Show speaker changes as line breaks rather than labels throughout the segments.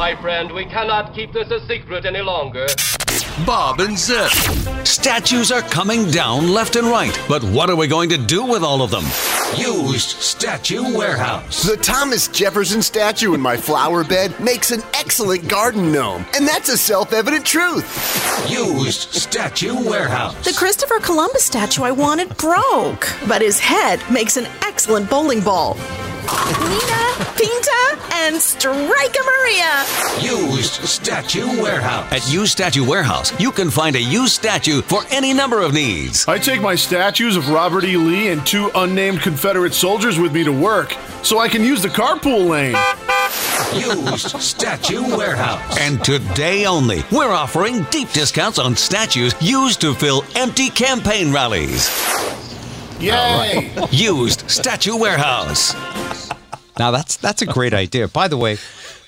My friend, we cannot keep this a secret any longer.
Bob and Zip. Statues are coming down left and right, but what are we going to do with all of them? Used Statue Warehouse.
The Thomas Jefferson statue in my flower bed makes an excellent garden gnome, and that's a self evident truth.
Used Statue Warehouse.
The Christopher Columbus statue I wanted broke, but his head makes an excellent bowling ball. Nina, Pinta, and Strika Maria.
Used Statue Warehouse. At Used Statue Warehouse, you can find a used statue for any number of needs.
I take my statues of Robert E. Lee and two unnamed Confederate soldiers with me to work so I can use the carpool lane.
Used Statue Warehouse. And today only, we're offering deep discounts on statues used to fill empty campaign rallies.
Yay!
Used Statue Warehouse.
Now that's that's a great idea. By the way,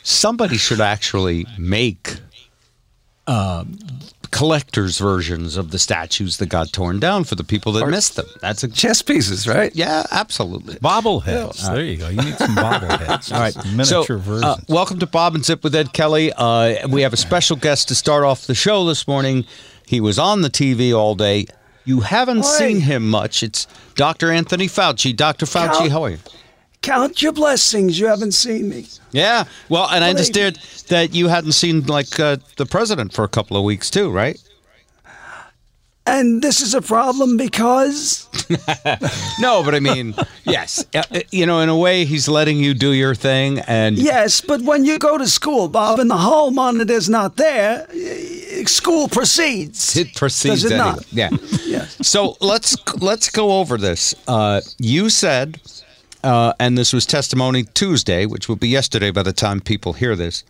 somebody should actually make um, collectors versions of the statues that got torn down for the people that missed them. That's a
Chess pieces, right?
yeah, absolutely.
Bobbleheads. There you go. You need some bobbleheads.
All right,
Miniature
so,
versions.
uh, welcome to Bob and Zip with Ed Kelly. Uh, we have a special guest to start off the show this morning. He was on the TV all day. You haven't
Oi.
seen him much. It's Dr. Anthony Fauci. Dr. Fauci,
Cal-
how are you?
Count your blessings. You haven't seen me.
Yeah. Well, and I understand that you hadn't seen like uh, the president for a couple of weeks too, right?
And this is a problem because
No, but I mean, yes. Uh, uh, You know, in a way, he's letting you do your thing, and
yes, but when you go to school, Bob, and the hall monitor's not there, school proceeds.
it proceeds
Does it
anyway.
not?
Yeah.
Yes.
So let's let's go over this. Uh, you said, uh, and this was testimony Tuesday, which will be yesterday by the time people hear this,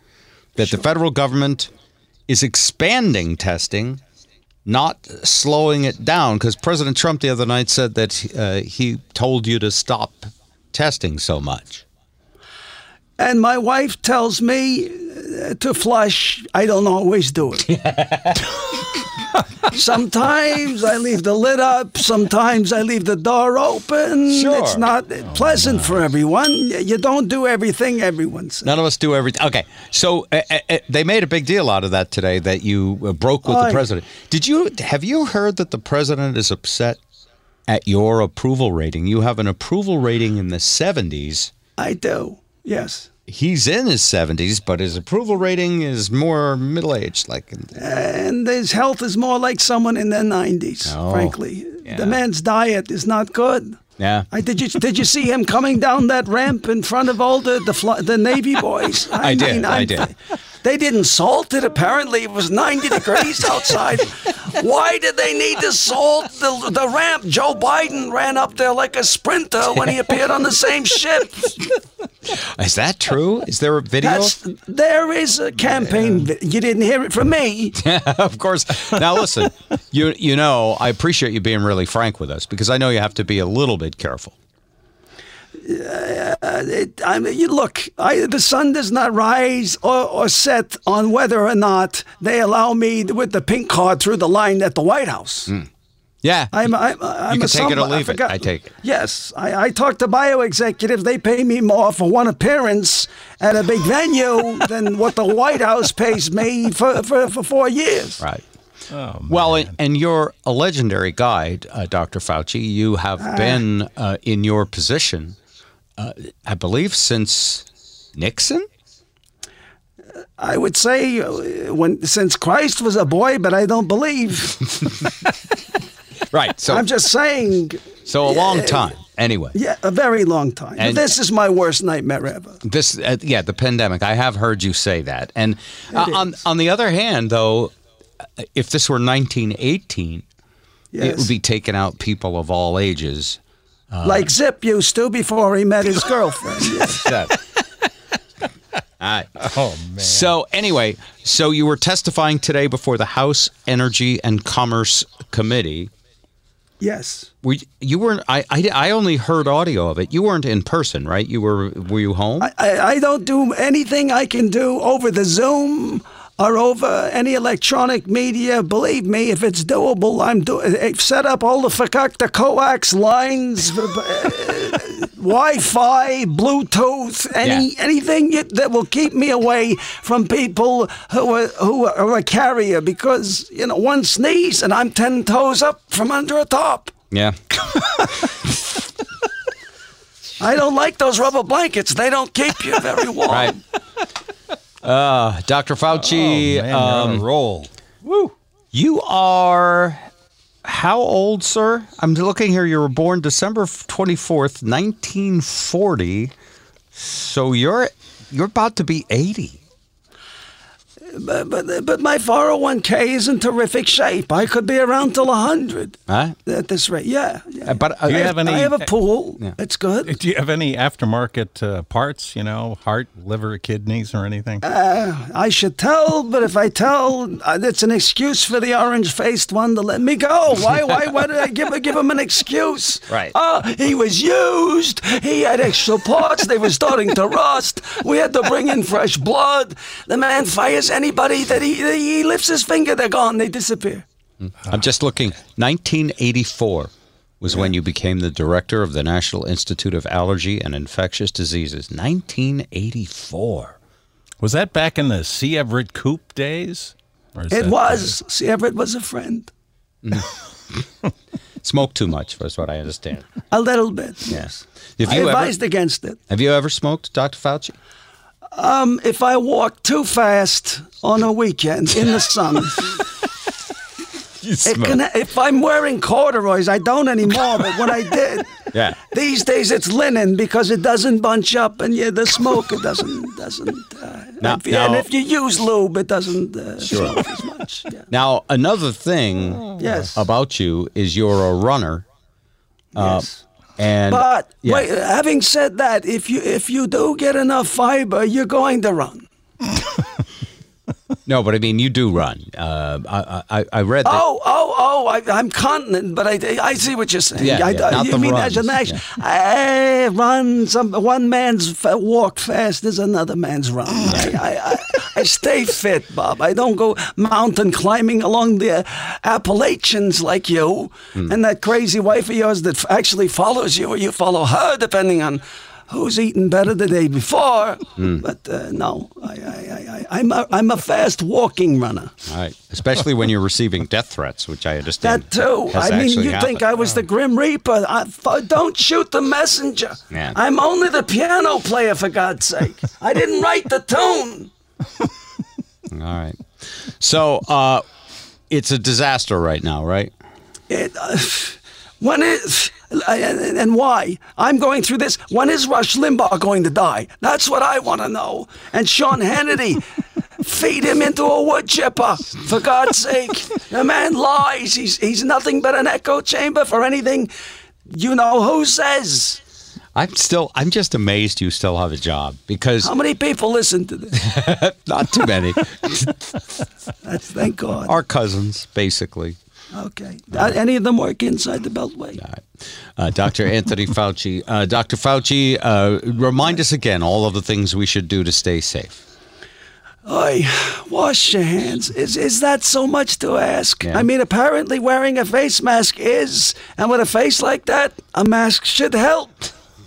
that the federal government is expanding testing, not slowing it down. Because President Trump the other night said that uh, he told you to stop testing so much.
And my wife tells me to flush. I don't always do it. sometimes I leave the lid up. Sometimes I leave the door open.
Sure.
It's not pleasant for everyone. You don't do everything everyone says.
None of us do everything. Okay, so uh, uh, uh, they made a big deal out of that today that you uh, broke with the president. Did you have you heard that the president is upset at your approval rating? You have an approval rating in the 70s.
I do. Yes.
He's in his 70s, but his approval rating is more middle-aged like
and his health is more like someone in their 90s,
Oh,
frankly.
yeah.
The man's diet is not good.
Yeah.
I, did you did you see him coming down that ramp in front of all the the, the Navy boys?
I did, I did.
They didn't salt it. Apparently, it was 90 degrees outside. Why did they need to salt the, the ramp? Joe Biden ran up there like a sprinter when he appeared on the same ship.
Is that true? Is there a video?
That's, there is a campaign. vi- You didn't hear it from me.
of course. Now listen, you you know, I appreciate you being really frank with us because I know you have to be a little bit careful.
Uh, it, I mean, you look, I, the sun does not rise or, or set on whether or not they allow me with the pink card through the line at the White House. Hmm.
Yeah.
I'm, I'm, I'm you
can
a
take it or
somebody-
leave it, I take it.
Yes, I, I talk to bio executives. They pay me more for one appearance at a big venue than what the White House pays me for, for, for four years.
Right. well, and, and you're a legendary guy, uh, Dr. Fauci. You have been uh, in your position, uh, I believe, since Nixon.
I would say uh, when since Christ was a boy, but I don't believe.
Right. So,
I'm just saying.
so a long time. Anyway,
Yeah, a very long time.
And-
this is my worst nightmare ever.
this, uh, yeah, the pandemic. I have heard you say that. And uh, on on the other hand, though, uh, if this were 1918,
Yes.
it would be taking out people of all ages.
like Zip used to before he met his girlfriend. Yes.
All right. Oh man. So anyway, so you were testifying today before the House Energy and Commerce Committee.
Yes.
Were you, you weren't? I, I I only heard audio of it. You weren't in person, right? You were. Were you home?
I, I don't do anything I can do over the Zoom or over any electronic media. Believe me, if it's doable, I'm doing. Eh, eh, set up all the fakakta coax lines, Wi-Fi, Bluetooth, any anything that will keep me away from people who are who are a carrier. Because you know, one sneeze and I'm ten toes up from under a top.
Yeah.
I don't like those rubber blankets. They don't keep you very warm.
Right. Uh, Dr. Fauci, oh,
Man, you're on
um,
a roll.
you are how old, sir? I'm looking here. You were born December 24th, 1940. So you're you're about to be 80.
But, but but my 401k is in terrific shape. I could be around till hundred
Huh?
at this rate. Yeah. yeah.
Uh, But uh,
Do you
I
have any?
I have a pool.
Yeah.
It's good.
Do you have any aftermarket uh, parts? You know, heart, liver, kidneys, or anything?
Uh, I should tell, but if I tell, uh, it's an excuse for the orange-faced one to let me go. Why? Why? Why did I give give him an excuse?
Right.
Oh, he was used. He had extra parts. They were starting to rust. We had to bring in fresh blood. The man fires anybody that he he lifts his finger. They're gone. They disappear.
I'm just looking. 1984 was when you became the director of the National Institute of Allergy and Infectious Diseases. 1984.
Was that back in the C. Everett Koop days? Or
It
that-
was. See, Everett was a friend.
Smoke too much, that's what I understand.
A little bit.
Yes. Have
I
you ever
advised against it.
have you ever smoked, Dr. Fauci?
Um, if I walk too fast on a weekend in the sun, it can, if I'm wearing corduroys, I don't anymore. But when I did,
Yeah.
these days it's linen because it doesn't bunch up, and yeah, the smoke it doesn't doesn't. Uh,
Now-
if you- and if you use lube, it doesn't uh, smoke as much. Yeah.
Now, another thing
Yes.
about you is you're a runner. Uh,
Yes.
And
But
yeah.
wait, having said that, if you if you do get enough fiber, you're going to run.
no, but I mean, you do run. Uh, I, I I read that.
Oh, oh, oh! I, I'm continent, but I, I see what you're saying.
Yeah,
I,
yeah, not
you
the
mean
runs,
as an action? I run. Some one man's f- walk fast is another man's run. I, I, I, I stay fit, Bob. I don't go mountain climbing along the Appalachians like you
Hmm.
and that crazy wife of yours that f- actually follows you, or you follow her, depending on. Who's eaten better the day before?
Hmm.
But uh, no, I, I, I, I, I'm a, I'm a fast walking runner.
All right. Especially when you're receiving death threats, which I understand.
That too. I mean, you think I
happened.
was the Grim Reaper? I, don't shoot the messenger.
Yeah.
I'm only the piano player, for God's sake. I didn't write the tune.
All right. So uh, it's a disaster right now, right?
It, uh, when is and, and why? I'm going through this. When is Rush Limbaugh going to die? That's what I want to know. And Sean Hannity. Feed him into a wood chipper, for God's sake. The man lies. He's, he's nothing but an echo chamber for anything you know who says.
I'm still. I'm just amazed you still have a job because
How many people listen to this?
not too many.
That's thank God.
Our cousins, basically.
Okay. Any of them work inside the Beltway?
Uh, Dr. Anthony Fauci. Uh, Dr. Fauci, uh, remind us again all of the things we should do to stay safe.
Oi, wash your hands. Is is that so much to ask?
Yeah.
I mean, apparently wearing a face mask is, and with a face like that, a mask should help.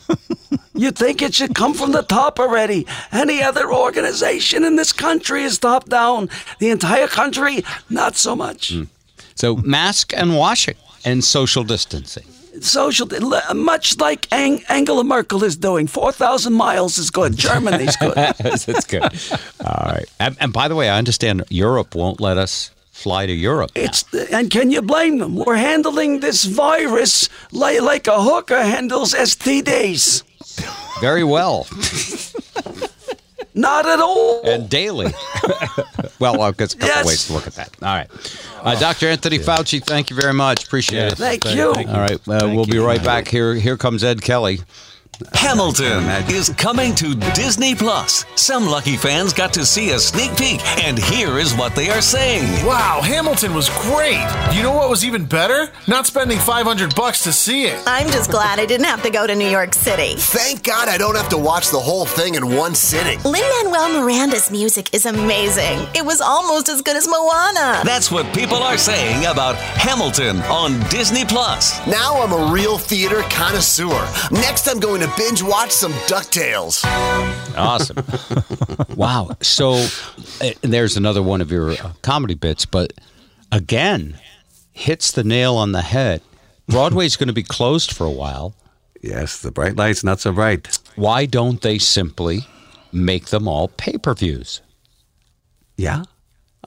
you think it should come from the top already? Any other organization in this country is top down. The entire country, not so much.
So, mask and washing and social distancing.
Social, much like Ang- Angela Merkel is doing. Four thousand miles is good. Germany's good.
That's good. All right. And, and by the way, I understand Europe won't let us fly to Europe.
It's and can you blame them? We're handling this virus like, like a hooker handles STDs.
very well
Not at all.
and daily. well, I've got a couple
Yes.
ways to look at that. All right. Uh, Dr. Anthony Fauci, thank you very much. Appreciate it.
Thank you.
All right. Uh, we'll be right back. Here, here comes Ed Kelly.
Hamilton is coming to Disney Plus. Some lucky fans got to see a sneak peek, and here is what they are saying.
Wow, Hamilton was great. You know what was even better? Not spending 500 bucks to see it.
I'm just glad I didn't have to go to New York City.
Thank God I don't have to watch the whole thing in one sitting.
Lin Manuel Miranda's music is amazing. It was almost as good as Moana.
That's what people are saying about Hamilton on Disney Plus.
Now I'm a real theater connoisseur. Next, I'm going to to binge watch some DuckTales.
Awesome. wow. So uh, there's another one of your uh, comedy bits, but again, hits the nail on the head. Broadway's going to be closed for a while.
Yes, the bright lights not so bright.
Why don't they simply make them all pay per views?
Yeah,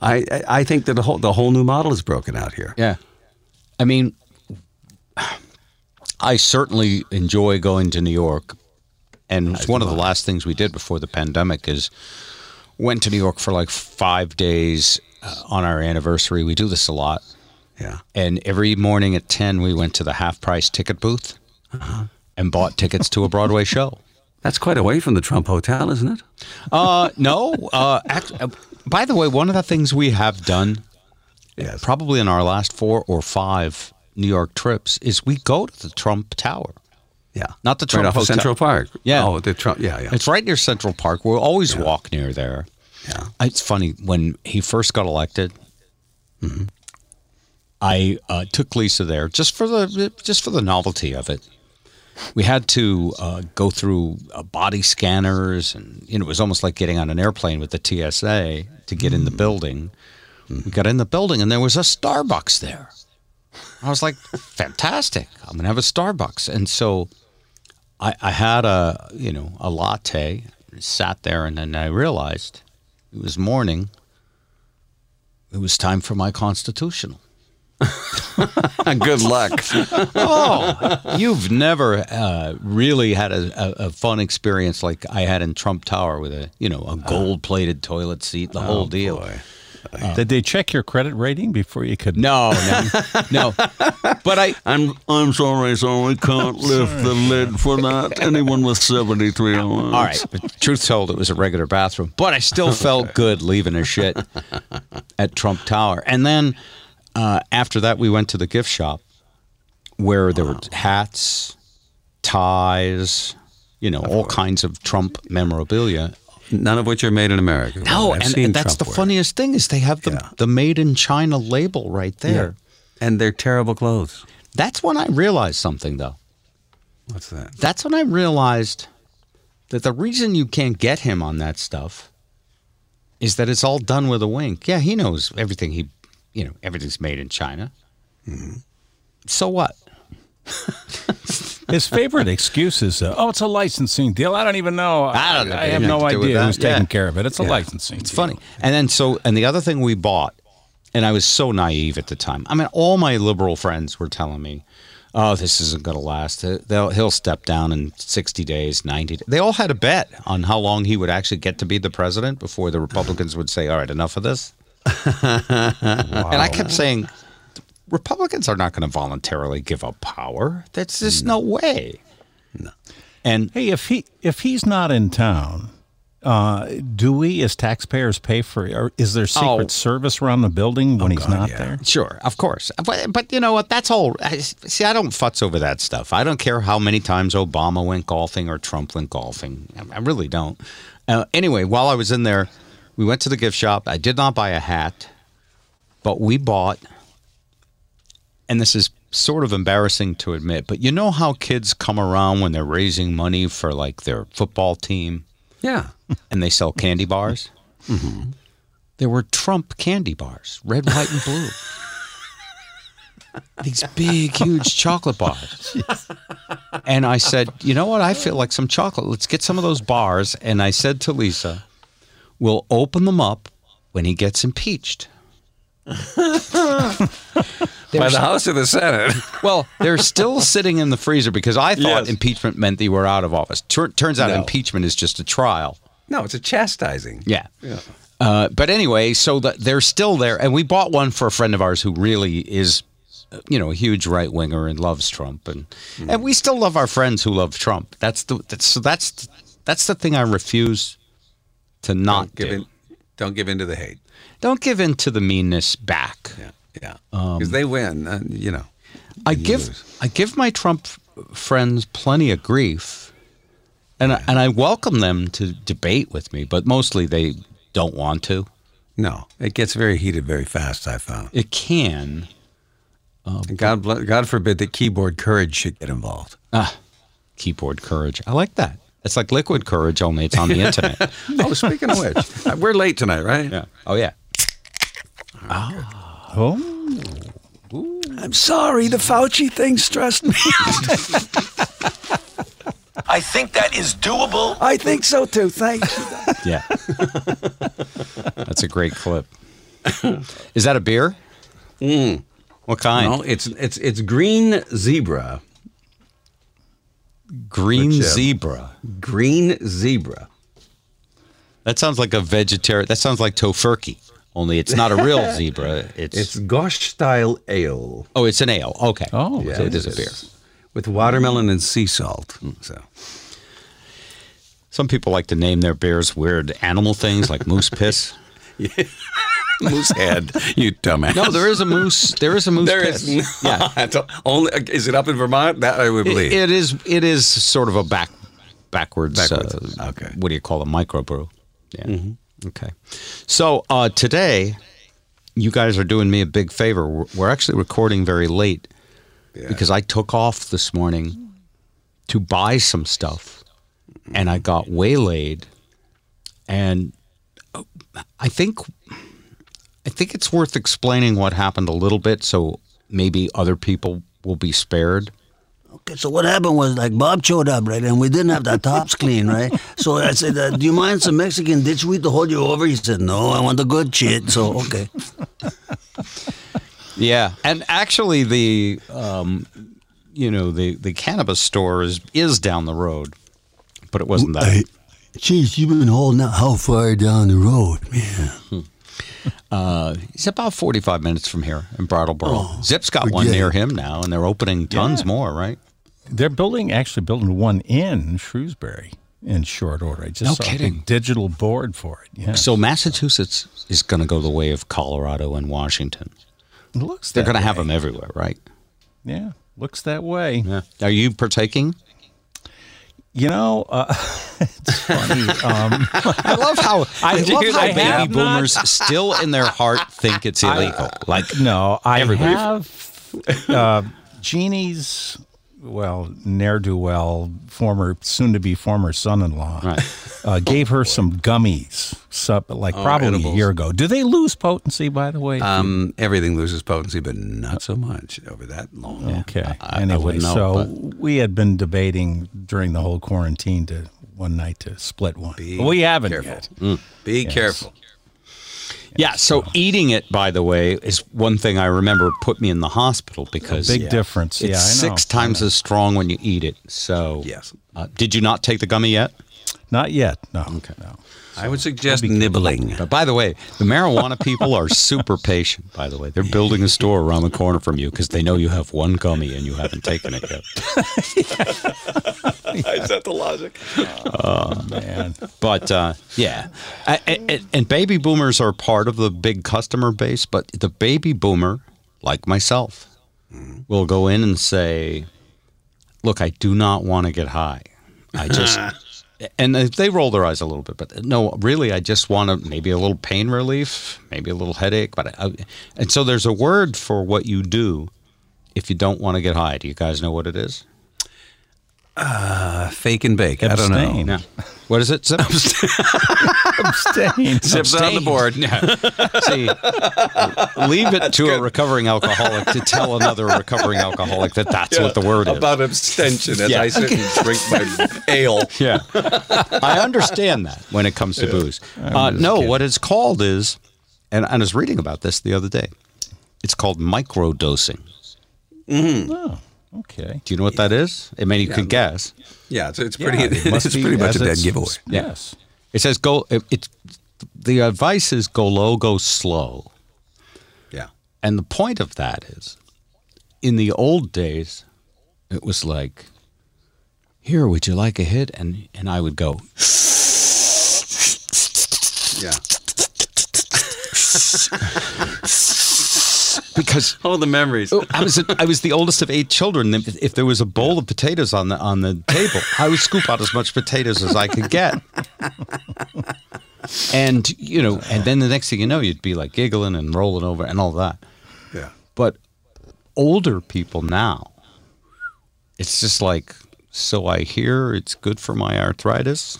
I I- I think that the whole the whole new model is broken out here.
Yeah. I mean, I certainly enjoy going to New York. And it's one of the last things we did before the pandemic is went to New York for like five days uh, on our anniversary. We do this a lot.
Yeah.
And every morning at 10, we went to the half price ticket booth and bought tickets to a Broadway show.
That's quite away from the Trump Hotel, isn't it?
Uh, no. Uh, act, uh, by the way, one of the things we have done,
Yes.
probably in our last four or five New York trips, is we go to the Trump Tower.
Yeah.
Not the
right
Trump
off of
Hotel.
Central Park.
Yeah.
Oh, the Trump. Yeah, yeah.
It's right near Central Park. We'll always walk near there.
Yeah.
It's funny when he first got elected.
Mm-hmm.
I uh, took Lisa there just for the just for the novelty of it. We had to uh, go through uh, body scanners, and you know, it was almost like getting on an airplane with the TSA to get
Mm.
in the building. We got in the building, and there was a Starbucks there. I was like, "Fantastic! I'm gonna have a Starbucks." And so, I, I had a you know a latte, sat there, and then I realized it was morning. It was time for my constitutional.
Good luck.
Oh, you've never uh, really had a, a, a fun experience like I had in Trump Tower with a you know a gold plated toilet seat, the whole deal.
Did they check your credit rating before you could?
No, no, no. But I
I'm I'm sorry, so we can't lift the lid for that. Anyone with 73
all right. But truth told, it was a regular bathroom, but I still felt good leaving a shit at Trump Tower. And then uh, after that, we went to the gift shop where there were hats, ties, you know, all kinds of Trump memorabilia.
None of which are made in America.
No,
I've
and, that's
Trump
the
wear
funniest thing is they have the
Yeah.
the made in China label right there.
And they're terrible clothes.
That's when I realized something though.
What's that?
That's when I realized that the reason you can't get him on that stuff is that it's all done with a wink. Yeah, he knows everything he, you know, everything's made in China. Mm-hmm. So what?
His favorite excuse is, uh, "Oh, it's a licensing deal. I don't even know.
I don't know.
I have no
to do with
idea who's
Yeah.
taking care of it. It's a
Yeah.
licensing.
It's
deal.
funny. And then so, and the other thing we bought, and I was so naive at the time. I mean, all my liberal friends were telling me, "Oh, this isn't going to last. They'll, he'll step down in sixty days, ninety." Days. They all had a bet on how long he would actually get to be the president before the Republicans would say, "All right, enough of this." And I kept saying, Republicans are not going to voluntarily give up power. That's just no, way. No. And
Hey, if he if he's not in town, uh, do we as taxpayers pay for? Or is there Secret
Oh.
Service around the building when he's not there?
Sure, of course. But, but you know what? That's all. I- See, I don't futz over that stuff. I don't care how many times Obama went golfing or Trump went golfing. I I really don't. Uh, anyway, while I was in there, we went to the gift shop. I did not buy a hat, but we bought, and this is sort of embarrassing to admit, but you know how kids come around when they're raising money for like their football team
Yeah.
and they sell candy bars? Mm-hmm. There were Trump candy bars, red, white, and blue. These big, huge chocolate bars. And I said, you know what? I feel like some chocolate. Let's get some of those bars. And I said to Lisa, we'll open them up when he gets impeached.
By the House or the Senate.
Well, they're still sitting in the freezer because I thought
Yes.
impeachment meant they were out of office. Tur- turns out
No.
impeachment is just a trial.
No, it's a chastising.
Yeah. Uh, but anyway, so that they're still there, and we bought one for a friend of ours who really is, uh, you know, a huge right winger and loves Trump, and and we still love our friends who love Trump. That's the that's so that's that's the thing I refuse to not
Don't give
do.
in. Don't give in to the hate.
Don't give in to the meanness back.
Yeah, yeah. Because they win. Uh, you know.
I
You
give
lose.
I give my Trump friends plenty of grief, and I, and I welcome them to debate with me, but mostly they don't want to.
No, it gets very heated very fast. I found.
It can.
And God, God forbid that keyboard courage should get involved.
Ah, Keyboard courage. I like that. It's like liquid courage, only it's on the internet.
Oh, speaking of which, uh, we're late tonight, right?
yeah. Oh yeah.
Oh,
I'm sorry, the Fauci thing stressed me.
I think that is doable.
I think so too. Thanks.
Yeah. That's a great clip. Is that a beer? What kind?
no, it's it's it's green zebra.
Green
Which, uh,
zebra.
Green zebra.
That sounds like a vegetarian. That sounds like tofurkey. Only it's not a real zebra. It's,
It's Gose style ale.
oh, it's an ale. Okay.
Oh,
so it is a beer.
with watermelon and sea salt. So
Some people like to name their beers weird animal things like moose piss.
moose head, you dumbass.
No, there is a moose. There is a moose
There
piss.
is
Yeah.
yeah. Only is it up in Vermont? That I would
It-
believe.
it is. It is sort of a back backwards.
Backwards,
Uh,
okay.
What do you call a microbrew? Yeah. Okay. So uh, today, you guys are doing me a big favor. We're, we're actually recording very late because I took off this morning to buy some stuff, and I got waylaid, and uh, I think I think it's worth explaining what happened a little bit, so maybe other people will be spared.
Okay, so what happened was like Bob showed up, right, and we didn't have the tops clean, right? So I said, uh, "Do you mind some Mexican ditch weed to hold you over?" He said, "No, I want the good shit." So okay,
Yeah, and actually, the um, you know the the cannabis store is is down the road, but it wasn't that.
Jeez, you've been holding out how far down the road, man?
Uh, it's about forty five minutes from here in Brattleboro.
Oh,
Zip's got one
forget
near him now, and they're opening tons
Yeah.
more. Right?
they're building actually building one in Shrewsbury in short order. I just
No
saw
kidding.
big digital board for it. Yeah,
So Massachusetts is going to go the way of Colorado and Washington.
it looks
They're going to have them everywhere, right?
Yeah, looks that way.
Yeah. Are you partaking?
You know, uh, it's funny. Um,
I love how
I love how I
baby boomers still in their heart think it's illegal. like
no, I
Everybody-
have uh, Jeannie's. Well, ne'er do well, former, soon to be former son in law,
Right.
uh, gave her some gummies, sub, like probably a year ago. Do they lose potency, by the way?
um, everything loses potency, but not so much over that long.
Okay.
I- I
anyway,
wouldn't know,
so
but-
we had been debating during the whole quarantine to one night to split one.
Be
we haven't
careful.
yet.
Be careful.
Yeah, so eating it, by the way, is one thing I remember put me in the hospital because
Big difference.
it's
yeah, I know.
six times as strong when you eat it. So,
Yes.
uh, did you not take the gummy yet?
Not yet. No. Okay. No.
I would suggest nibbling.
But by the way, the marijuana people are super patient. By the way, they're building a store around the corner from you because they know you have one gummy and you haven't taken it yet.
Is that the logic?
Oh man.
But uh, yeah, I, I- and baby boomers are part of the big customer base. But the baby boomer, like myself, will go in and say, "Look, I do not want to get high. I just." And they- they roll their eyes a little bit, but no, really, I just want to maybe a little pain relief, maybe a little headache. But I, and so there's a word for what you do if you don't want to get high. Do you guys know what it is?
Uh, fake and bake. I don't know.
Abstain.
Yeah. What is it? Zip?
Abstain.
Zips on the board.
Yeah. See, leave it to a recovering alcoholic to tell another recovering alcoholic that that's what the word is.
About abstention as
Yeah.
I sit and drink my ale.
yeah. I understand that when it comes to booze. Uh, no, what it's called is, and I was reading about this the other day, it's called microdosing. Mm.
Oh, okay.
Do you know what that is? I mean, you could guess.
Yeah, it's, it's pretty.
Yeah, it
it's
be
pretty much a dead
it's-
giveaway.
Yes.
It says go, it, it's, the advice is go low, go slow.
Yeah.
And the point of that is, in the old days, it was like, "Here, would you like a hit?" And and I would go,
Yeah.
because
all the memories.
I was I was the oldest of eight children. If, if there was a bowl of potatoes on the on the table, I would scoop out as much potatoes as I could get. And you know, and then the next thing you know, you'd be like giggling and rolling over and all that.
Yeah.
But older people now, it's just like So I hear it's good for my arthritis.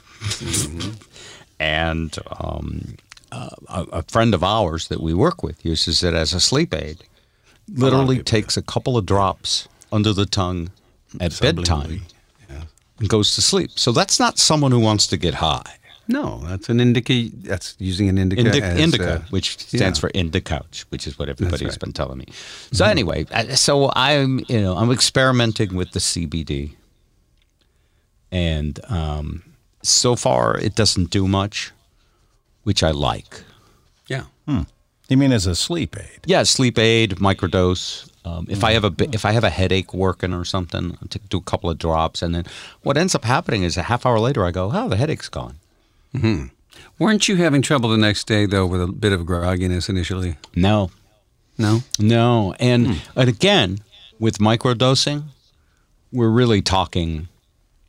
and um, uh, a, a friend of ours that we work with uses it as a sleep aid. Literally takes a couple of drops under the tongue at bedtime and goes to sleep. So that's not someone who wants to get high.
No, that's an indica. That's using an indica.
Indi-
as,
indica,
uh,
which stands
yeah.
for Indicouch, which is what everybody's
right.
been telling me. So anyway, so I'm you know I'm experimenting with the CBD, and um, so far it doesn't do much, which I like.
Yeah.
You mean as a sleep aid?
Yeah, sleep aid, microdose. Um, if I have a if I have a headache working or something, I take, do a couple of drops, and then what ends up happening is a half hour later I go, oh, the headache's gone. Hmm.
Weren't you having trouble the next day though with a bit of grogginess initially?
No,
No.
No, and and again with microdosing, we're really talking.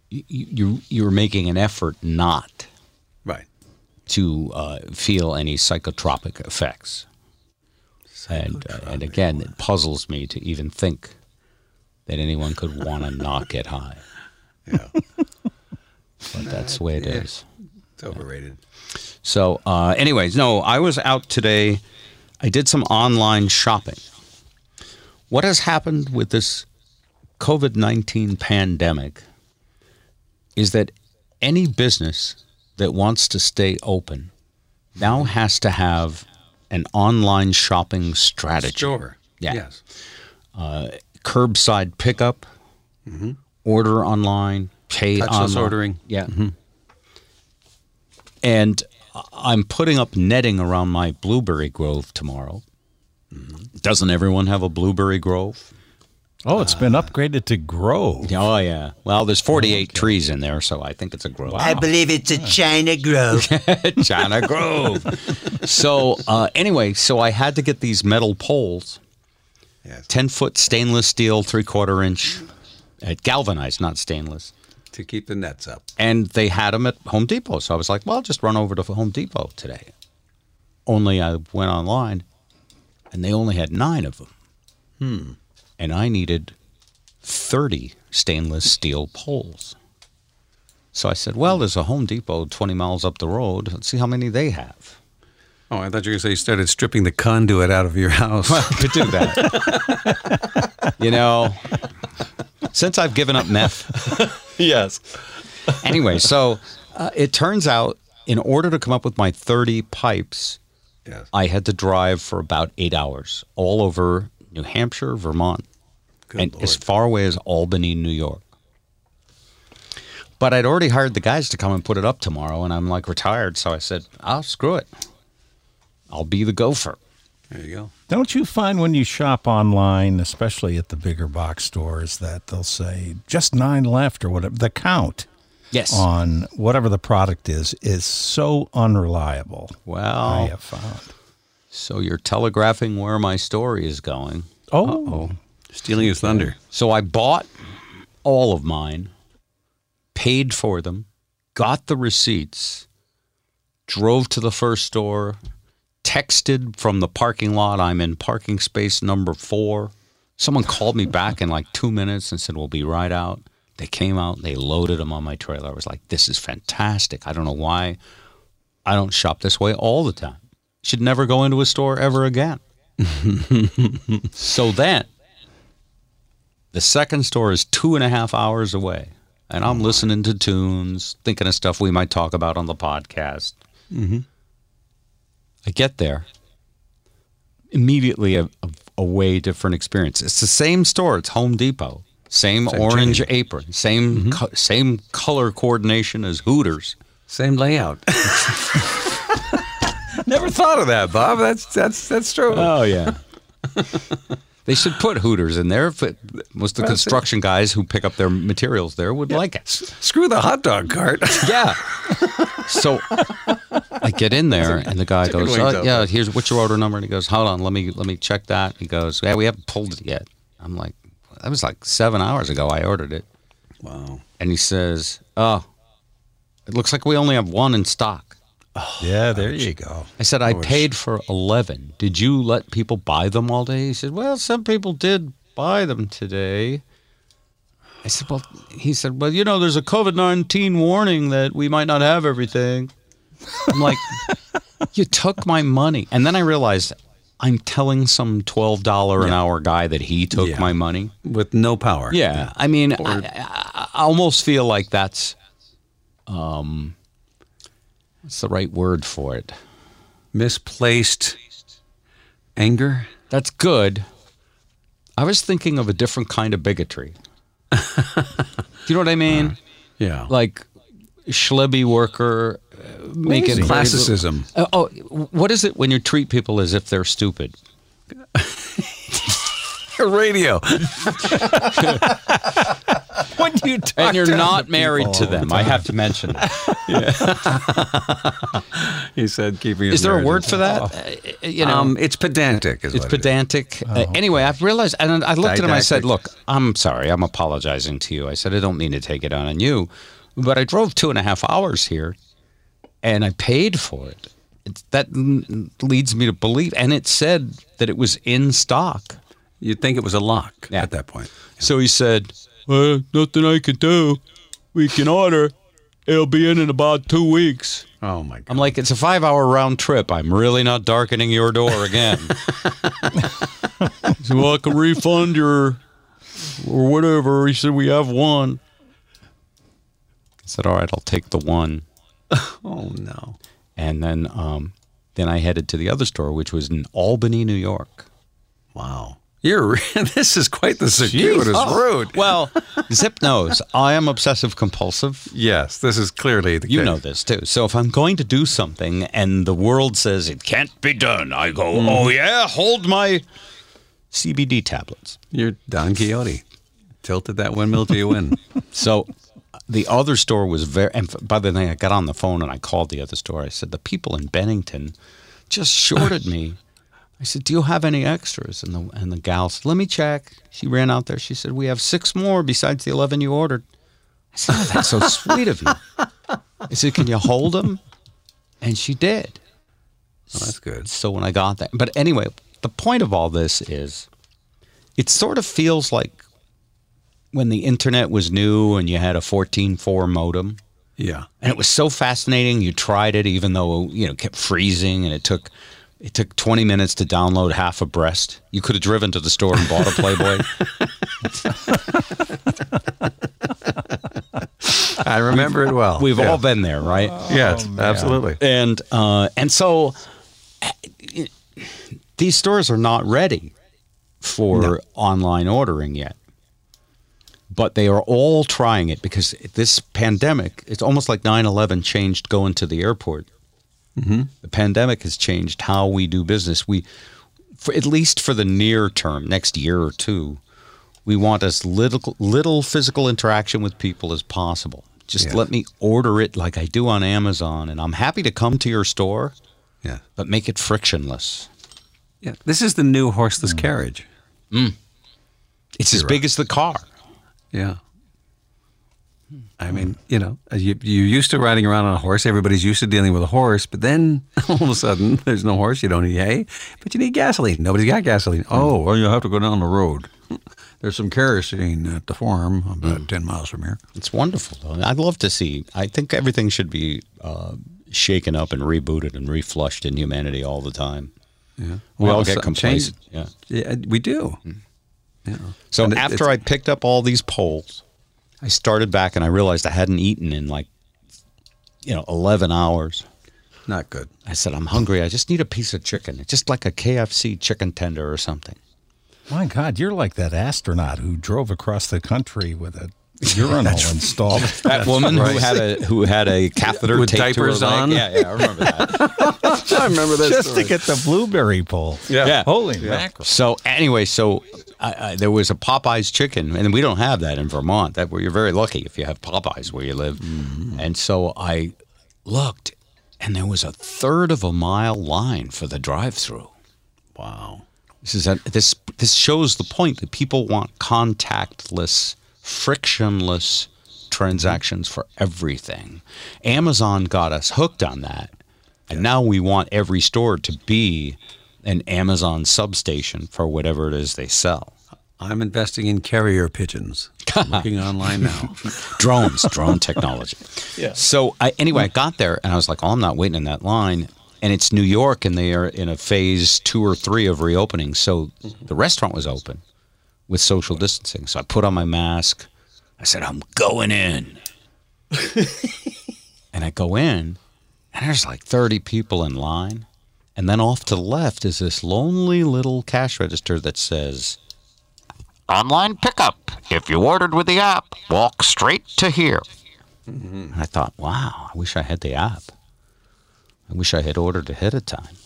You you you're making an effort not
Right.
To uh, feel any psychotropic effects, and uh, and again, it puzzles me to even think that anyone could want to not get high.
Yeah.
But that's the way it is.
It's overrated.
So, uh, anyways, no, I was out today. I did some online shopping. What has happened with this COVID 19 pandemic is that any business that wants to stay open now has to have an online shopping strategy.
Sure.
Yeah.
Yes.
Uh, curbside pickup, mm-hmm. order online, pay
Touchless
online.
ordering.
Yeah. Mm-hmm. And I'm putting up netting around my blueberry grove tomorrow. Mm-hmm. Doesn't everyone have a blueberry grove?
Oh, it's been upgraded to grow.
Oh yeah. Well, there's 48 trees in there, so I think it's a grove.
I believe it's a China Grove.
China Grove. so uh, anyway, so I had to get these metal poles,
Yes.
ten foot stainless steel, three quarter inch, uh, galvanized, not stainless,
To keep the nets up.
and they had them at Home Depot. So I was like, well, I'll just run over to Home Depot today. Only I went online, and they only had nine of them,
Hmm.
And I needed thirty stainless steel poles. So I said, well, there's a Home Depot 20 miles up the road. Let's see how many they have.
Oh, I thought you were going to say you started stripping the conduit out of your house.
Well, could do that. you know, since I've given up meth.
yes.
Anyway, so uh, it turns out in order to come up with my 30 pipes,
Yes.
I had to drive for about eight hours all over New Hampshire, Vermont,
Good
and
Lord.
as far away as Albany, New York. But I'd already hired the guys to come and put it up tomorrow, and I'm like retired, so I said, "I'll screw it. I'll be the gopher."
There you go.
Don't you find when you shop online, especially at the bigger box stores, that they'll say just nine left or whatever? The count
Yes.
on whatever the product is is so unreliable.
Well, I
have found.
so you're telegraphing where my story is going.
Oh,
Stealing his thunder.
So I bought all of mine, paid for them, got the receipts, drove to the first store, texted from the parking lot, I'm in parking space number four. Someone called me back in like two minutes and said, We'll be right out. They came out, they loaded them on my trailer. I was like, This is fantastic. I don't know why I don't shop this way all the time. Should never go into a store ever again. so then, the second store is two and a half hours away. And I'm listening to tunes, thinking of stuff we might talk about on the podcast.
Mhm.
I get there. Immediately, a, a, a way different experience. It's the same store. It's Home Depot. Same,
Same
orange
chain.
apron. Same co- same color coordination as Hooters.
Same layout. Never thought of that, Bob. That's that's that's true.
Oh yeah. they should put Hooters in there. If it was the construction guys who pick up their materials there would like it.
Screw the hot dog cart.
Yeah. So I get in there and the guy
Chicken
goes,
wings
uh, "Yeah, here's what's your order number?" And he goes, "Hold on, let me let me check that." He goes, "Yeah, we haven't pulled it yet." I'm like, "That was like seven hours ago. I ordered it."
Wow.
And he says, "Oh, it looks like we only have one in stock."
Yeah, there you go.
I said, I
Ouch.
paid for 11. Did you let people buy them all day? He said, Well, some people did buy them today. I said, well, he said, well, you know, there's a COVID 19 warning that we might not have everything. I'm like, you took my money. And then I realized I'm telling some $12 an hour guy that he took
Yeah.
my money.
with no power.
Yeah. I mean, I, I, I almost feel like that's, um, what's the right word for it?
Misplaced anger.
That's good. I was thinking of a different kind of bigotry. Do you know what I mean?
Yeah.
like schlebby worker uh,
Classicism.
Uh, oh, what is it when you treat people as if they're stupid?
Radio.
When you talk
And you're
down
not married to
all the
them. I have to mention it.
he said, keeping his
Is there a word for that? Uh, you know,
um, it's pedantic. Is
it's
what it is.
pedantic. Uh, anyway, I've realized, and I looked at him. I said, "Look, I'm sorry. I'm apologizing to you." I said, "I don't mean to take it out on you, but I drove two and a half hours here, and I paid for it. It's, that leads me to believe, and it said that it was in stock."
You'd think it was a lock
Yeah.
at that point.
So he said, well, nothing I can do. We can order. It'll be in in about two weeks.
Oh my God.
I'm like, it's a five hour round trip. I'm really not darkening your door again. he said, well, I can refund your or whatever. He said, we have one. I said, all right, I'll take the one.
Oh no.
And then, um, then I headed to the other store, which was in Albany, New York.
Wow. You're this is quite the circuitous route.
Well, Zip knows I am obsessive compulsive.
Yes, this is clearly the case.
You
case.
know this too. So if I'm going to do something and the world says it can't be done, I go, mm. oh yeah, hold my CBD tablets.
You're Don Quixote. Tilted that windmill till you win.
So the other store was very, and by the way, I got on the phone and I called the other store. I said, the people in Bennington just shorted me. I said, do you have any extras? And the, and the gal said, let me check. She ran out there. She said, we have six more besides the 11 you ordered. I said, oh, that's so sweet of you. I said, can you hold them? And she did.
Oh, that's good.
So when I got that, but anyway, the point of all this is, it sort of feels like when the internet was new and you had a 14.4 modem,
Yeah.
and it was so fascinating. You tried it, even though you know it kept freezing, and it took it took 20 minutes to download half a breast. You could have driven to the store and bought a Playboy.
I remember it well.
We've
Yeah.
all been there, right?
Yes, absolutely.
and uh, and so uh, these stores are not ready for online ordering yet but they are all trying it because this pandemic it's almost like 9-11 changed going to the airport
Mm-hmm.
the pandemic has changed how we do business we for at least for the near term next year or two we want as little little physical interaction with people as possible just
Yeah.
let me order it like i do on amazon and i'm happy to come to your store
Yeah.
but make it frictionless
Yeah. This is the new horseless carriage.
it's as big as the car
Yeah. I mean, you know, you, you're used to riding around on a horse. Everybody's used to dealing with a horse, but then all of a sudden, there's no horse. You don't need hay, but you need gasoline. Nobody's got gasoline. Hmm. Oh, well, you have to go down the road. There's some kerosene at the farm about hmm. 10 miles from here.
It's wonderful. Though. I'd love to see. I think everything should be uh, shaken up and rebooted and reflushed in humanity all the time.
Yeah.
We all get complacent.
change-
Yeah.
Yeah, we do. Hmm. Yeah.
So
And it-
after I picked up all these poles, I started back and I realized I hadn't eaten in like, you know, eleven hours.
Not good.
I said, I'm hungry. I just need a piece of chicken, just like a KFC chicken tender or something.
My God, you're like that astronaut who drove across the country with a urinal installed.
That woman who had a who had a catheter
With
taped to her
diapers
leg.
on?
Yeah, yeah, I remember that.
I remember that
just to get the blueberry pole.
Yeah.
Holy mackerel.
So anyway, so I, I, there was a Popeyes chicken, and we don't have that in Vermont. That where you're very lucky if you have Popeyes where you live. Mm-hmm. And so I looked, and there was a third of a mile line for the drive-through.
Wow.
This is a, this this shows the point that people want contactless, frictionless transactions for everything. Amazon got us hooked on that. And now we want every store to be an Amazon substation for whatever it is they sell.
I'm investing in carrier pigeons. Looking online now.
drones, drone technology.
Yeah.
So I, anyway, I got there and I was like, "Oh, I'm not waiting in that line." And it's New York, and they are in a phase two or three of reopening. So mm-hmm. the restaurant was open with social distancing. So I put on my mask. I said, "I'm going in," and I go in, and there's like 30 people in line. And then off to the left is this lonely little cash register that says, Online pickup. If you ordered with the app, walk straight to here. Mm-hmm. And I thought, wow, I wish I had the app. I wish I had ordered ahead of time.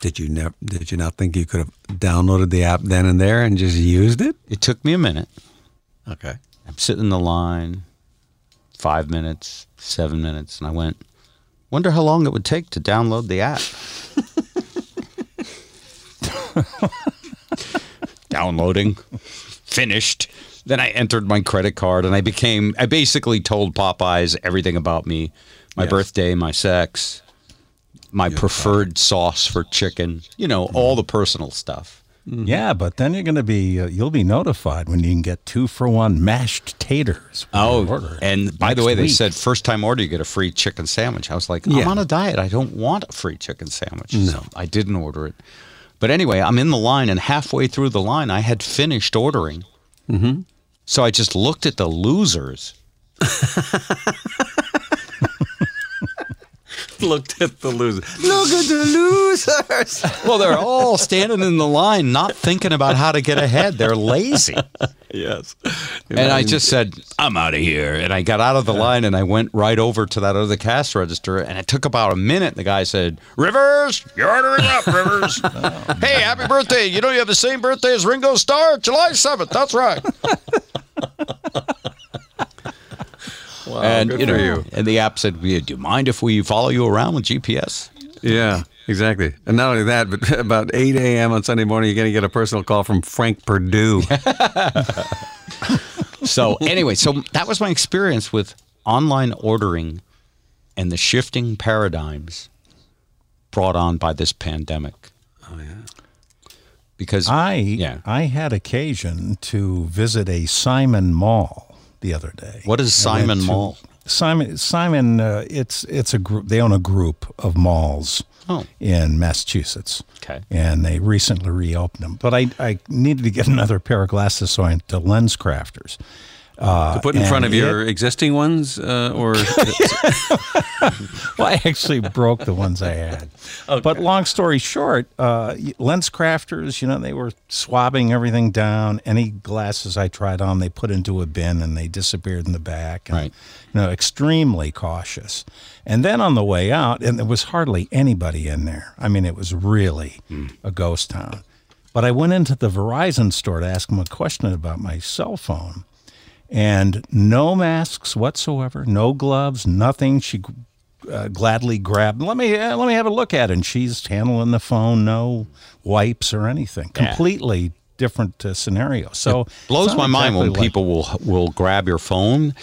Did you never? Did you not think you could have downloaded the app then and there and just used it?
It took me a minute.
Okay.
I'm sitting in the line, five minutes, seven minutes, and I went, wonder how long it would take to download the app. Downloading, finished. Then I entered my credit card and I became, I basically told Popeyes everything about me my
Yes.
birthday, my sex, my preferred sauce for chicken, you know, all the personal stuff.
Yeah, but then you're going to be uh, you'll be notified when you can get two for one mashed taters.
Oh,
order
and by the
next
way, they said first time order you get a free chicken sandwich. I was like,
Yeah.
I'm on a diet. I don't want a free chicken sandwich.
No.
So I didn't order it. But anyway, I'm in the line, and halfway through the line, I had finished ordering. Mm-hmm. So I just looked at the losers.
Looked at the losers.
Look at the losers.
Well, they're all standing in the line, not thinking about how to get ahead. They're lazy.
Yes.
And I just said, I'm out of here. And I got out of the line and I went right over to that other cash register. And it took about a minute. The guy said, Rivers, you're ordering up, Rivers. Oh, hey, happy birthday. You know you have the same birthday as Ringo Starr? July 7th. That's right.
Wow,
and,
good
you know,
for you.
and the app said, Do you mind if we follow you around with GPS?
Yeah, exactly. And not only that, but about 8 a.m. on Sunday morning, you're going to get a personal call from Frank Perdue.
So, anyway, so that was my experience with online ordering and the shifting paradigms brought on by this pandemic.
oh, yeah.
Because
I
yeah.
I had occasion to visit a Simon Mall the other day.
What is Simon Mall?
Simon Simon uh, it's it's a group they own a group of malls
Oh.
in Massachusetts.
Okay.
And they recently reopened them. But I, I needed to get another pair of glasses so I went to Lens Crafters. Uh,
To put in front of
it-
your existing ones, uh, or
well, I actually broke the ones I had. But long story short, uh, lens crafters, you know, they were swabbing everything down. Any glasses I tried on, they put into a bin and they disappeared in the back. And,
Right.
You know, extremely cautious. And then on the way out, and there was hardly anybody in there. I mean, it was really a ghost town. But I went into the Verizon store to ask them a question about my cell phone and no masks whatsoever, no gloves, nothing. She uh, gladly grabbed. Let me uh, let me have a look at it. And she's handling the phone, no wipes or anything.
Yeah.
Completely different uh, scenario. So
it
blows
my
not
mind when
like-
people will will grab your phone,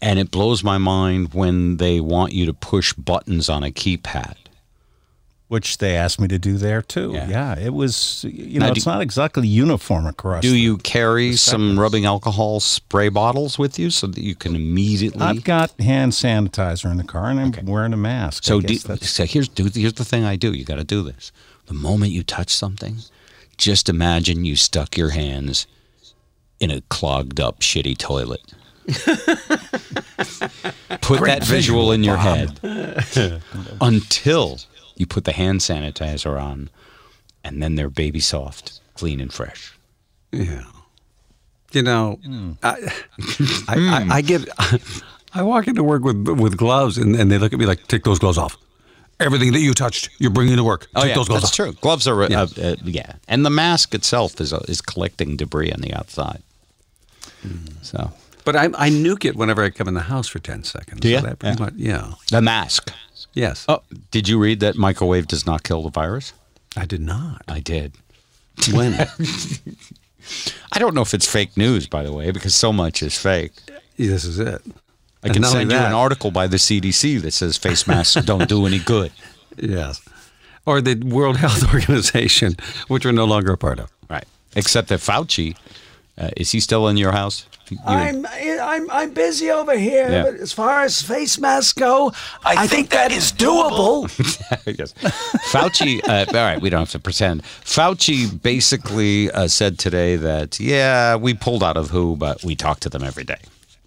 and it blows my mind when they want you to push buttons on a keypad.
Which they asked me to do there too.
Yeah.
Yeah, it was. You
Now,
know,
do-
it's not exactly uniform across.
Do
the-
you carry some rubbing alcohol spray bottles with you so that you can immediately?
I've got hand sanitizer in the car, and I'm wearing a mask.
so, do, so here's do, here's the thing I do. You got to do this. The moment you touch something, just imagine you stuck your hands in a clogged up shitty toilet. put
Great
that visual in your
Bob.
head until you put the hand sanitizer on, and then they're baby soft, clean and fresh.
Yeah. You know, I, I, I, I get, I walk into work with with gloves, and, and they look at me like, "Take those gloves off. Everything that you touched, you're bringing to work. Take
Oh yeah,
those gloves
that's
off."
true. Gloves are
Yeah.
uh, uh, yeah, and the mask itself is uh, is collecting debris on the outside. So
But I, I nuke it whenever I come in the house for ten seconds.
Do
So that
Yeah.
much- yeah.
the mask.
Yes.
Oh, did you read that microwave does not kill the virus?
I did not.
I did.
When?
I don't know if it's fake news, by the way, because so much is fake.
this is it.
I
And
can send you
that-
an article by the CDC that says face masks don't do any good.
Yes. Or the World Health Organization, which we're no longer a part of.
Right. Except that Fauci Uh, is he still in your house? You-
I'm I'm I'm busy over here,
Yeah.
but as far as face masks go, I, think that is doable.
yes. Fauci, uh, all right, we don't have to pretend. Fauci basically uh, said today that, yeah, we pulled out of WHO, but we talk to them every day.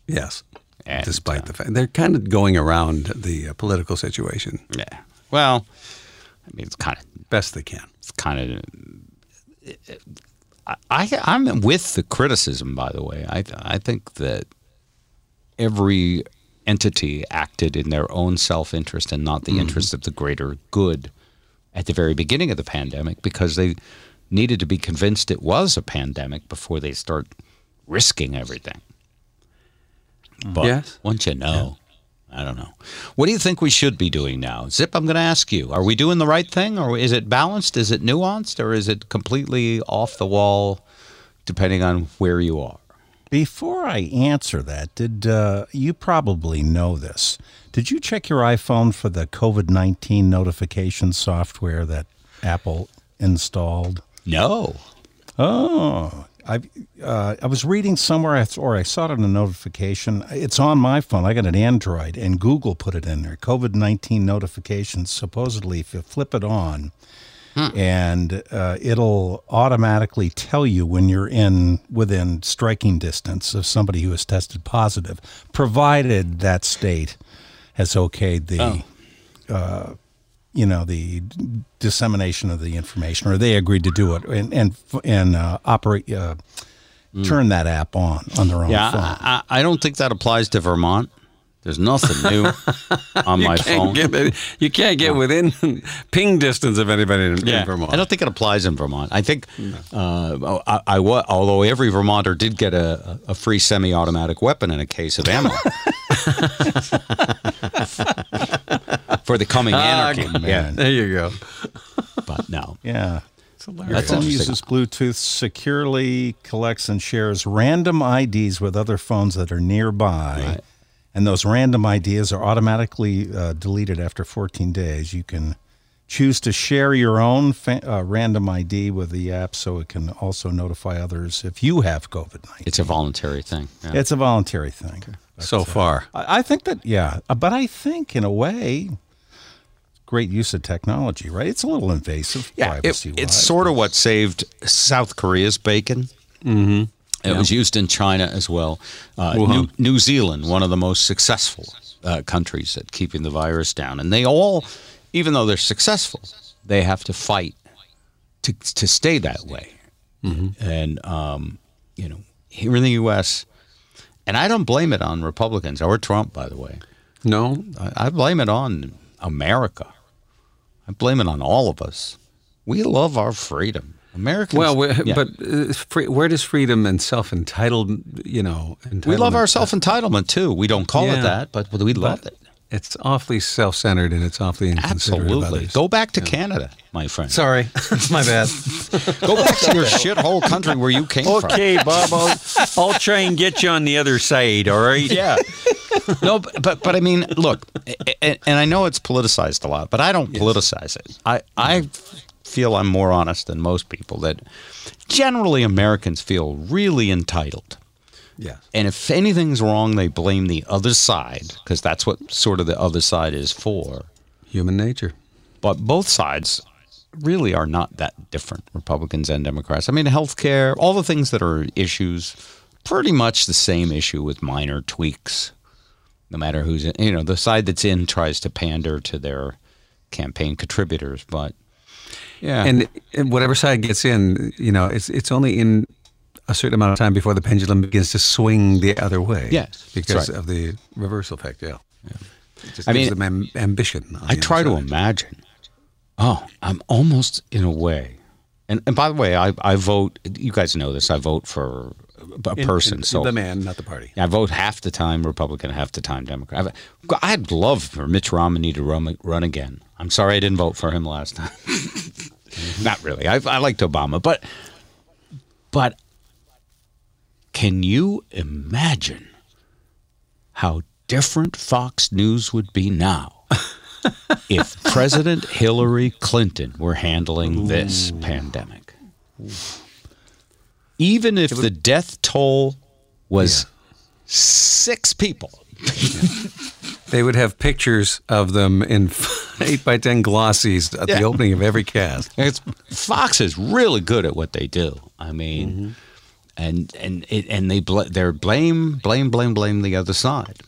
Yes.
And,
Despite the fact they're kind of going around the uh, political situation
Yeah. Well, I mean, it's kind of,
best they can.
it's kind of. I, I, I'm with the criticism, by the way. I, I think that every entity acted in their own self interest and not the mm-hmm. interest of the greater good at the very beginning of the pandemic because they needed to be convinced it was a pandemic before they start risking everything. But
Yes.
once you know, I don't know. What do you think we should be doing now? Zip, I'm going to ask you. Are we doing the right thing or is it balanced? Is it nuanced or is it completely off the wall depending on where you are?
Before I answer that, did uh, you probably know this? Did you check your iPhone for the COVID 19 notification software that Apple installed?
No.
Oh, I uh, I was reading somewhere, or I saw it in a notification. It's on my phone. I got an Android, and Google put it in there. COVID nineteen notifications. Supposedly, if you flip it on, and uh, it'll automatically tell you when you're in within striking distance of somebody who has tested positive, provided that state has okayed the uh, you know the dissemination of the information, or they agreed to do it and and and uh, operate uh, turn that app on on their own
Yeah,
phone.
I, I don't think that applies to Vermont. There's nothing new on my phone.
Get, you can't get within ping distance of anybody in,
Yeah,
in Vermont.
I don't think it applies in Vermont. I think, uh, I, I although every Vermonter did get a, a free semi-automatic weapon in a case of ammo for the coming
Ah,
anarchy.
okay.
yeah,
There you go.
but no,
yeah. Your
That's
phone
interesting.
uses Bluetooth, securely collects and shares random IDs with other phones that are nearby.
Right.
And those random IDs are automatically uh, deleted after 14 days. You can choose to share your own fa- uh, random ID with the app so it can also notify others if you have COVID 19.
it's a voluntary thing. Yeah.
It's a voluntary thing.
So far.
I I think that, yeah, uh, but I think in a way, great use of technology, right? It's a little invasive,
Yeah, it, it's sort of what saved South Korea's bacon. Mm-hmm. It was used in China as well. Uh, New, New Zealand, one of the most successful uh, countries at keeping the virus down, and they all, even though they're successful, they have to fight to to stay that way. And um, you know, here in the U.S., and I don't blame it on Republicans or Trump, by the way.
No,
I, I blame it on America. I blame it on all of us. We love our freedom. Americans.
Well,
yeah.
but uh, free, where does freedom and self entitled, you know,
we love our self entitlement too. We don't call
Yeah.
it that, but we love it.
It's awfully self centered and it's awfully inconsiderate
Absolutely. Go back to Canada, my friend.
Sorry, my bad.
Go back to your shithole country where you came from.
Okay, Bob, I'll, I'll try and get you on the other side. All right.
Yeah. No, but, but but I mean, look, and, and I know it's politicized a lot, but I don't politicize it. I I feel I'm more honest than most people that generally Americans feel really entitled.
Yeah.
And if anything's wrong, they blame the other side because that's what sort of the other side is for.
Human nature.
But both sides really are not that different, Republicans and Democrats. I mean, healthcare, all the things that are issues, pretty much the same issue with minor tweaks. No matter who's in, you know, the side that's in tries to pander to their campaign contributors, but yeah,
And, and whatever side gets in, you know, it's it's only in a certain amount of time before the pendulum begins to swing the other way.
Yes,
because
right.
of the reversal effect. Yeah. Just
I mean,
am- ambition.
I try to imagine. Oh, I'm almost in a way. And and by the way, I I vote. You guys know this. I vote for a person.
in-
so
the man, not the party.
I vote half the time Republican, half the time Democrat. I'd love for Mitch Romney to run, run again. I'm sorry I didn't vote for him last time. Not really. I, I liked Obama, but but can you imagine how different Fox News would be now if President Hillary Clinton were handling this pandemic? Even if the death toll was six people.
They would have pictures of them in eight by ten glossies at the opening of every cast.
It's Fox is really good at what they do. I mean, mm-hmm. and and it, and they bl- they're blame blame blame blame the other side.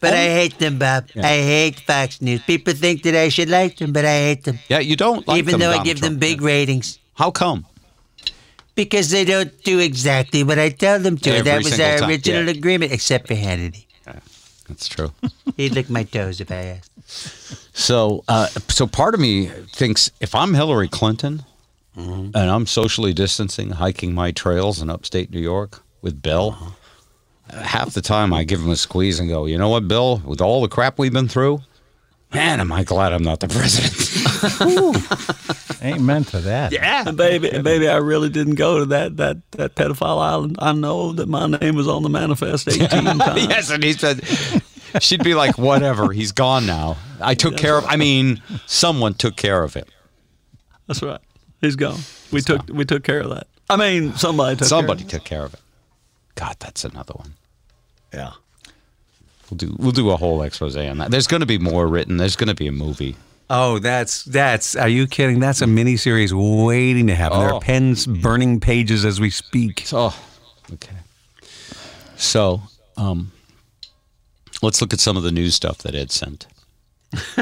But I hate them, Bob.
Yeah.
I hate Fox News. People think that I should like them, but I hate them.
Yeah, you don't like them.
Even
them,
though I
Donald
give them big ratings.
How come?
Because they don't do exactly what I tell them to.
Every
that was our
time,
original
yeah.
agreement, except for Hannity.
Yeah, That's true.
He'd lick my toes if I asked.
So, uh, so part of me thinks if I'm Hillary Clinton mm-hmm. and I'm socially distancing, hiking my trails in upstate New York with Bill, uh-huh. uh, half the time I give him a squeeze and go, you know what, Bill, with all the crap we've been through, man, am I glad I'm not the president.
Amen to that.
Yeah,
baby, and baby, I really didn't go to that that that pedophile island. I know that my name was on the manifest eighteen times.
yes, and he said, she'd be like, whatever, he's gone now. I took care of, I mean, someone took care of him.
That's right. He's gone. We took we took care of that. I mean, somebody took
Somebody
care
took care of it. God, that's another one.
Yeah.
We'll do we'll do a whole expose on that. There's going to be more written. There's going to be a movie.
Oh, that's that's. Are you kidding? That's a mini series waiting to happen. There
Oh.
are pens burning pages as we speak.
Oh, okay. So, um, let's look at some of the news stuff that Ed sent.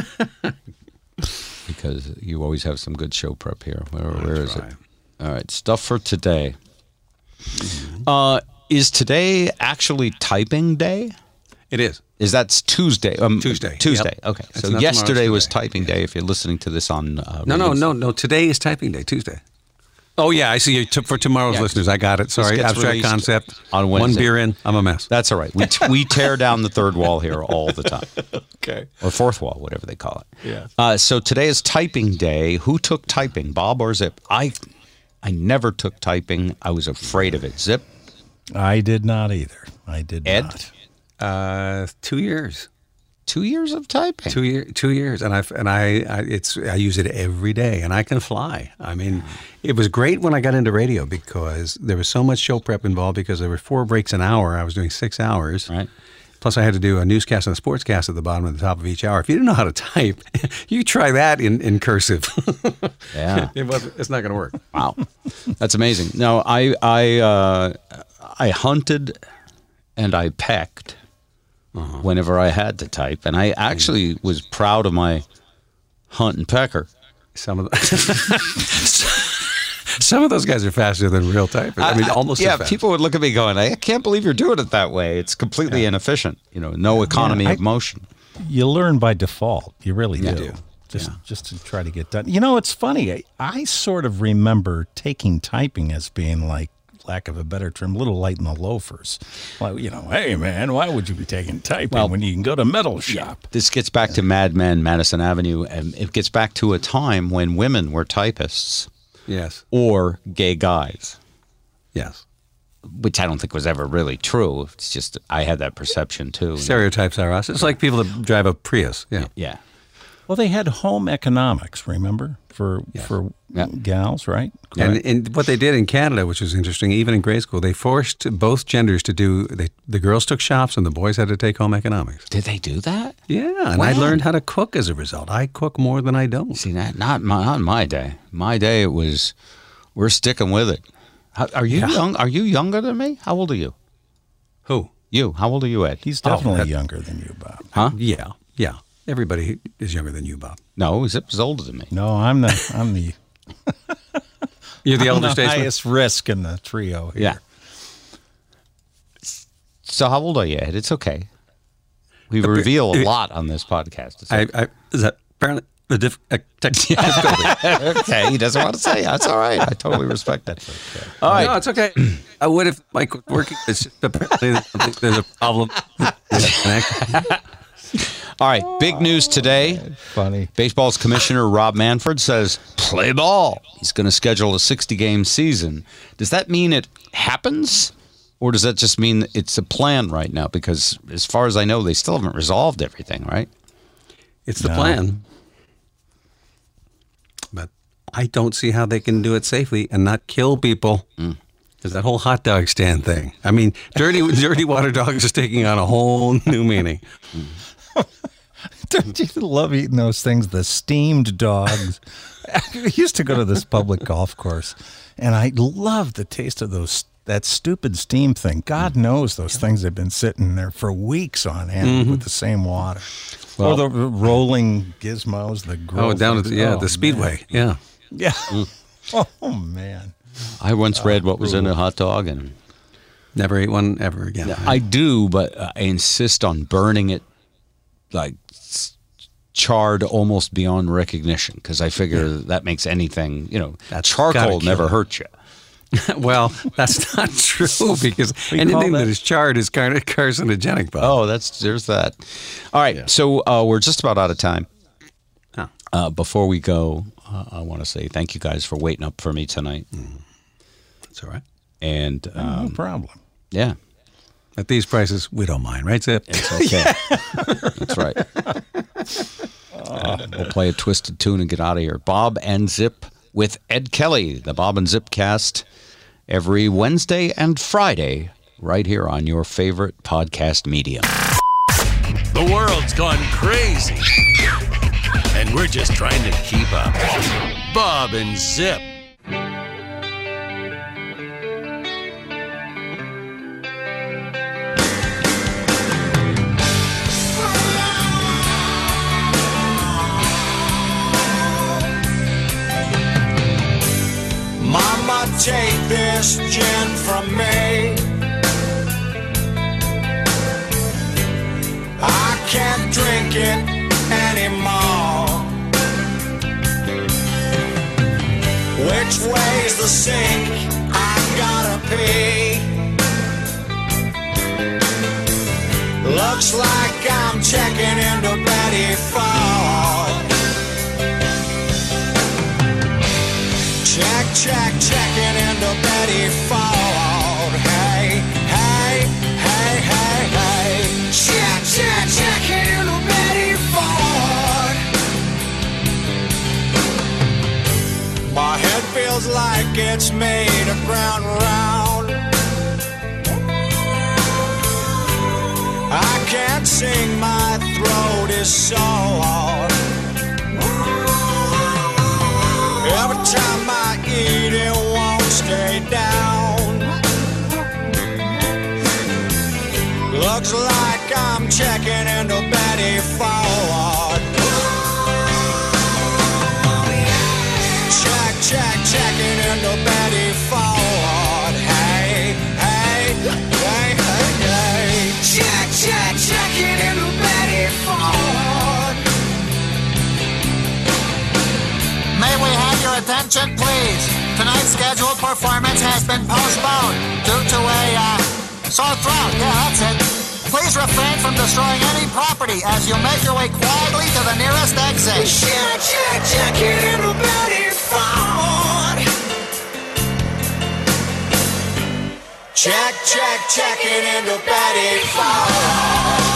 because you always have some good show prep here. Where, where is it? All right, stuff for today. Uh, is today actually typing day?
It is.
Is that Tuesday? Um,
Tuesday,
Tuesday.
yep.
Okay.
It's
so yesterday was typing day. If you're listening to this on uh,
No, no, no, no. Today is typing day, Tuesday. Oh yeah, I see. you t- For tomorrow's
Yeah.
listeners, I got it. Sorry, abstract concept.
on Wednesday.
One beer in, I'm a mess.
That's all right. We, t- we tear down the third wall here all the time.
Okay.
Or fourth wall, whatever they call it.
Yeah.
Uh, so today is typing day. Who took typing, Bob or Zip? I, I never took typing. I was afraid of it. Zip,
I did not either. I did
Ed,
not.
Uh, two years.
two years of typing.
Two year, two years, and I and I, I it's I use it every day, and I can fly. I mean, it was great when I got into radio because there was so much show prep involved. Because there were four breaks an hour, I was doing six hours.
Right.
Plus, I had to do a newscast and a sportscast at the bottom and the top of each hour. If you didn't know how to type, you try that in, in cursive.
Yeah.
it was, it's not going to work.
Wow, that's amazing. No, I I uh, I hunted and I pecked
Uh-huh.
whenever I had to type, and I actually was proud of my hunt and pecker.
Some of the, some of those guys are faster than real typers. I mean, almost
yeah.
fast.
People would look at me going, "I can't believe you're doing it that way. It's completely inefficient. You know, no economy
I-
of motion."
You learn by default. You really
You
do.
do.
Just just to try to get done. You know, it's funny. I, I sort of remember taking typing as being like, lack of a better term, a little light in the loafers. Like, you know, hey man, why would you be taking typing
Well,
when you can go to metal shop?
This gets back to Mad Men, Madison Avenue, and it gets back to a time when women were typists
yes,
or gay guys.
yes.
which I don't think was ever really true. It's just I had that perception too.
Stereotypes are us. It's like people that drive a Prius. Yeah.
Yeah.
Well, they had home economics, remember, for for gals, right?
And, and what they did in Canada, which was interesting, even in grade school, they forced both genders to do. They, the girls took shops and the boys had to take home economics.
Did they do that?
Yeah, and I learned how to cook as a result. I cook more than I don't.
See that? Not my, not my day. My day it was we're sticking with it. How, are you
Yeah.
young? Are you younger than me? How old are you?
Who?
You? How old are you, Ed?
He's
Oh,
definitely
that-
younger than you, Bob.
Huh?
Yeah, yeah. Everybody is younger than you, Bob.
No, Zip's older than me.
No, I'm the I'm the
You're the
I'm
elder
the
statesman.
highest risk in the trio here.
Yeah. So how old are you, Ed? It's okay. We reveal a lot on this podcast.
I, I is that apparently the diff, uh, tech,
okay, he doesn't want to say. That's all right. I totally respect that. All right.
No, it's okay. I would if Mike was working. It's just apparently there's a problem.
All right, big news today.
Oh, funny.
Baseball's commissioner Rob Manfred says play ball. He's going to schedule a 60 game season. Does that mean it happens? Or does that just mean it's a plan right now? Because as far as I know, they still haven't resolved everything, right?
It's the
No.
plan. But I don't see how they can do it safely and not kill people. Mm. There's that whole hot dog stand thing. I mean, dirty dirty water dogs is taking on a whole new meaning. Mm.
Don't you love eating those things? The steamed dogs. I used to go to this public golf course, and I loved the taste of those that stupid steam thing. God knows those things have been sitting there for weeks on end
Mhm.
with the same water.
Well-
or the rolling gizmos, the
Oh, down at the, yeah,
Oh,
the speedway. Yeah.
Yeah. Oh man.
I once read what was in a hot dog and
never ate one ever again.
I do, but I insist on burning it like charred almost beyond recognition because I figure that makes anything, you know, charcoal never
it.
hurt you.
well, that's not true because anything that
that-
is charred is kind of carcinogenic. Bob.
Oh, that's there's that. All right, so uh, we're just about out of time. Uh, before we go, uh, I want to say thank you guys for waiting up for me tonight.
That's all right.
And
no
um,
problem.
yeah,
At these prices, we don't mind, right, Zip?
It's okay. That's right. Uh, we'll play a twisted tune and get out of here. Bob and Zip with Ed Kelly, the Bob and Zip cast, every Wednesday and Friday, right here on your favorite podcast medium.
The world's gone crazy. And we're just trying to keep up. Bob and Zip.
Take this gin from me. I can't drink it anymore. Which way's the sink? I gotta pee. Looks like I'm checking into Betty Ford. Check, check, checking into Betty Ford. Hey, hey, hey, hey, hey. Check, check, checking into Betty Ford. My head feels like it's made of ground round. I can't sing, my throat is sore. Every time I it won't stay down. Looks like I'm checking into Betty
your please? Tonight's scheduled performance has been postponed due to a uh, sore throat. Yeah, that's it. Please refrain from destroying any property as you make your way quietly to the nearest exit.
Check, check, into Betty Ford. Check, check, checking Betty Ford.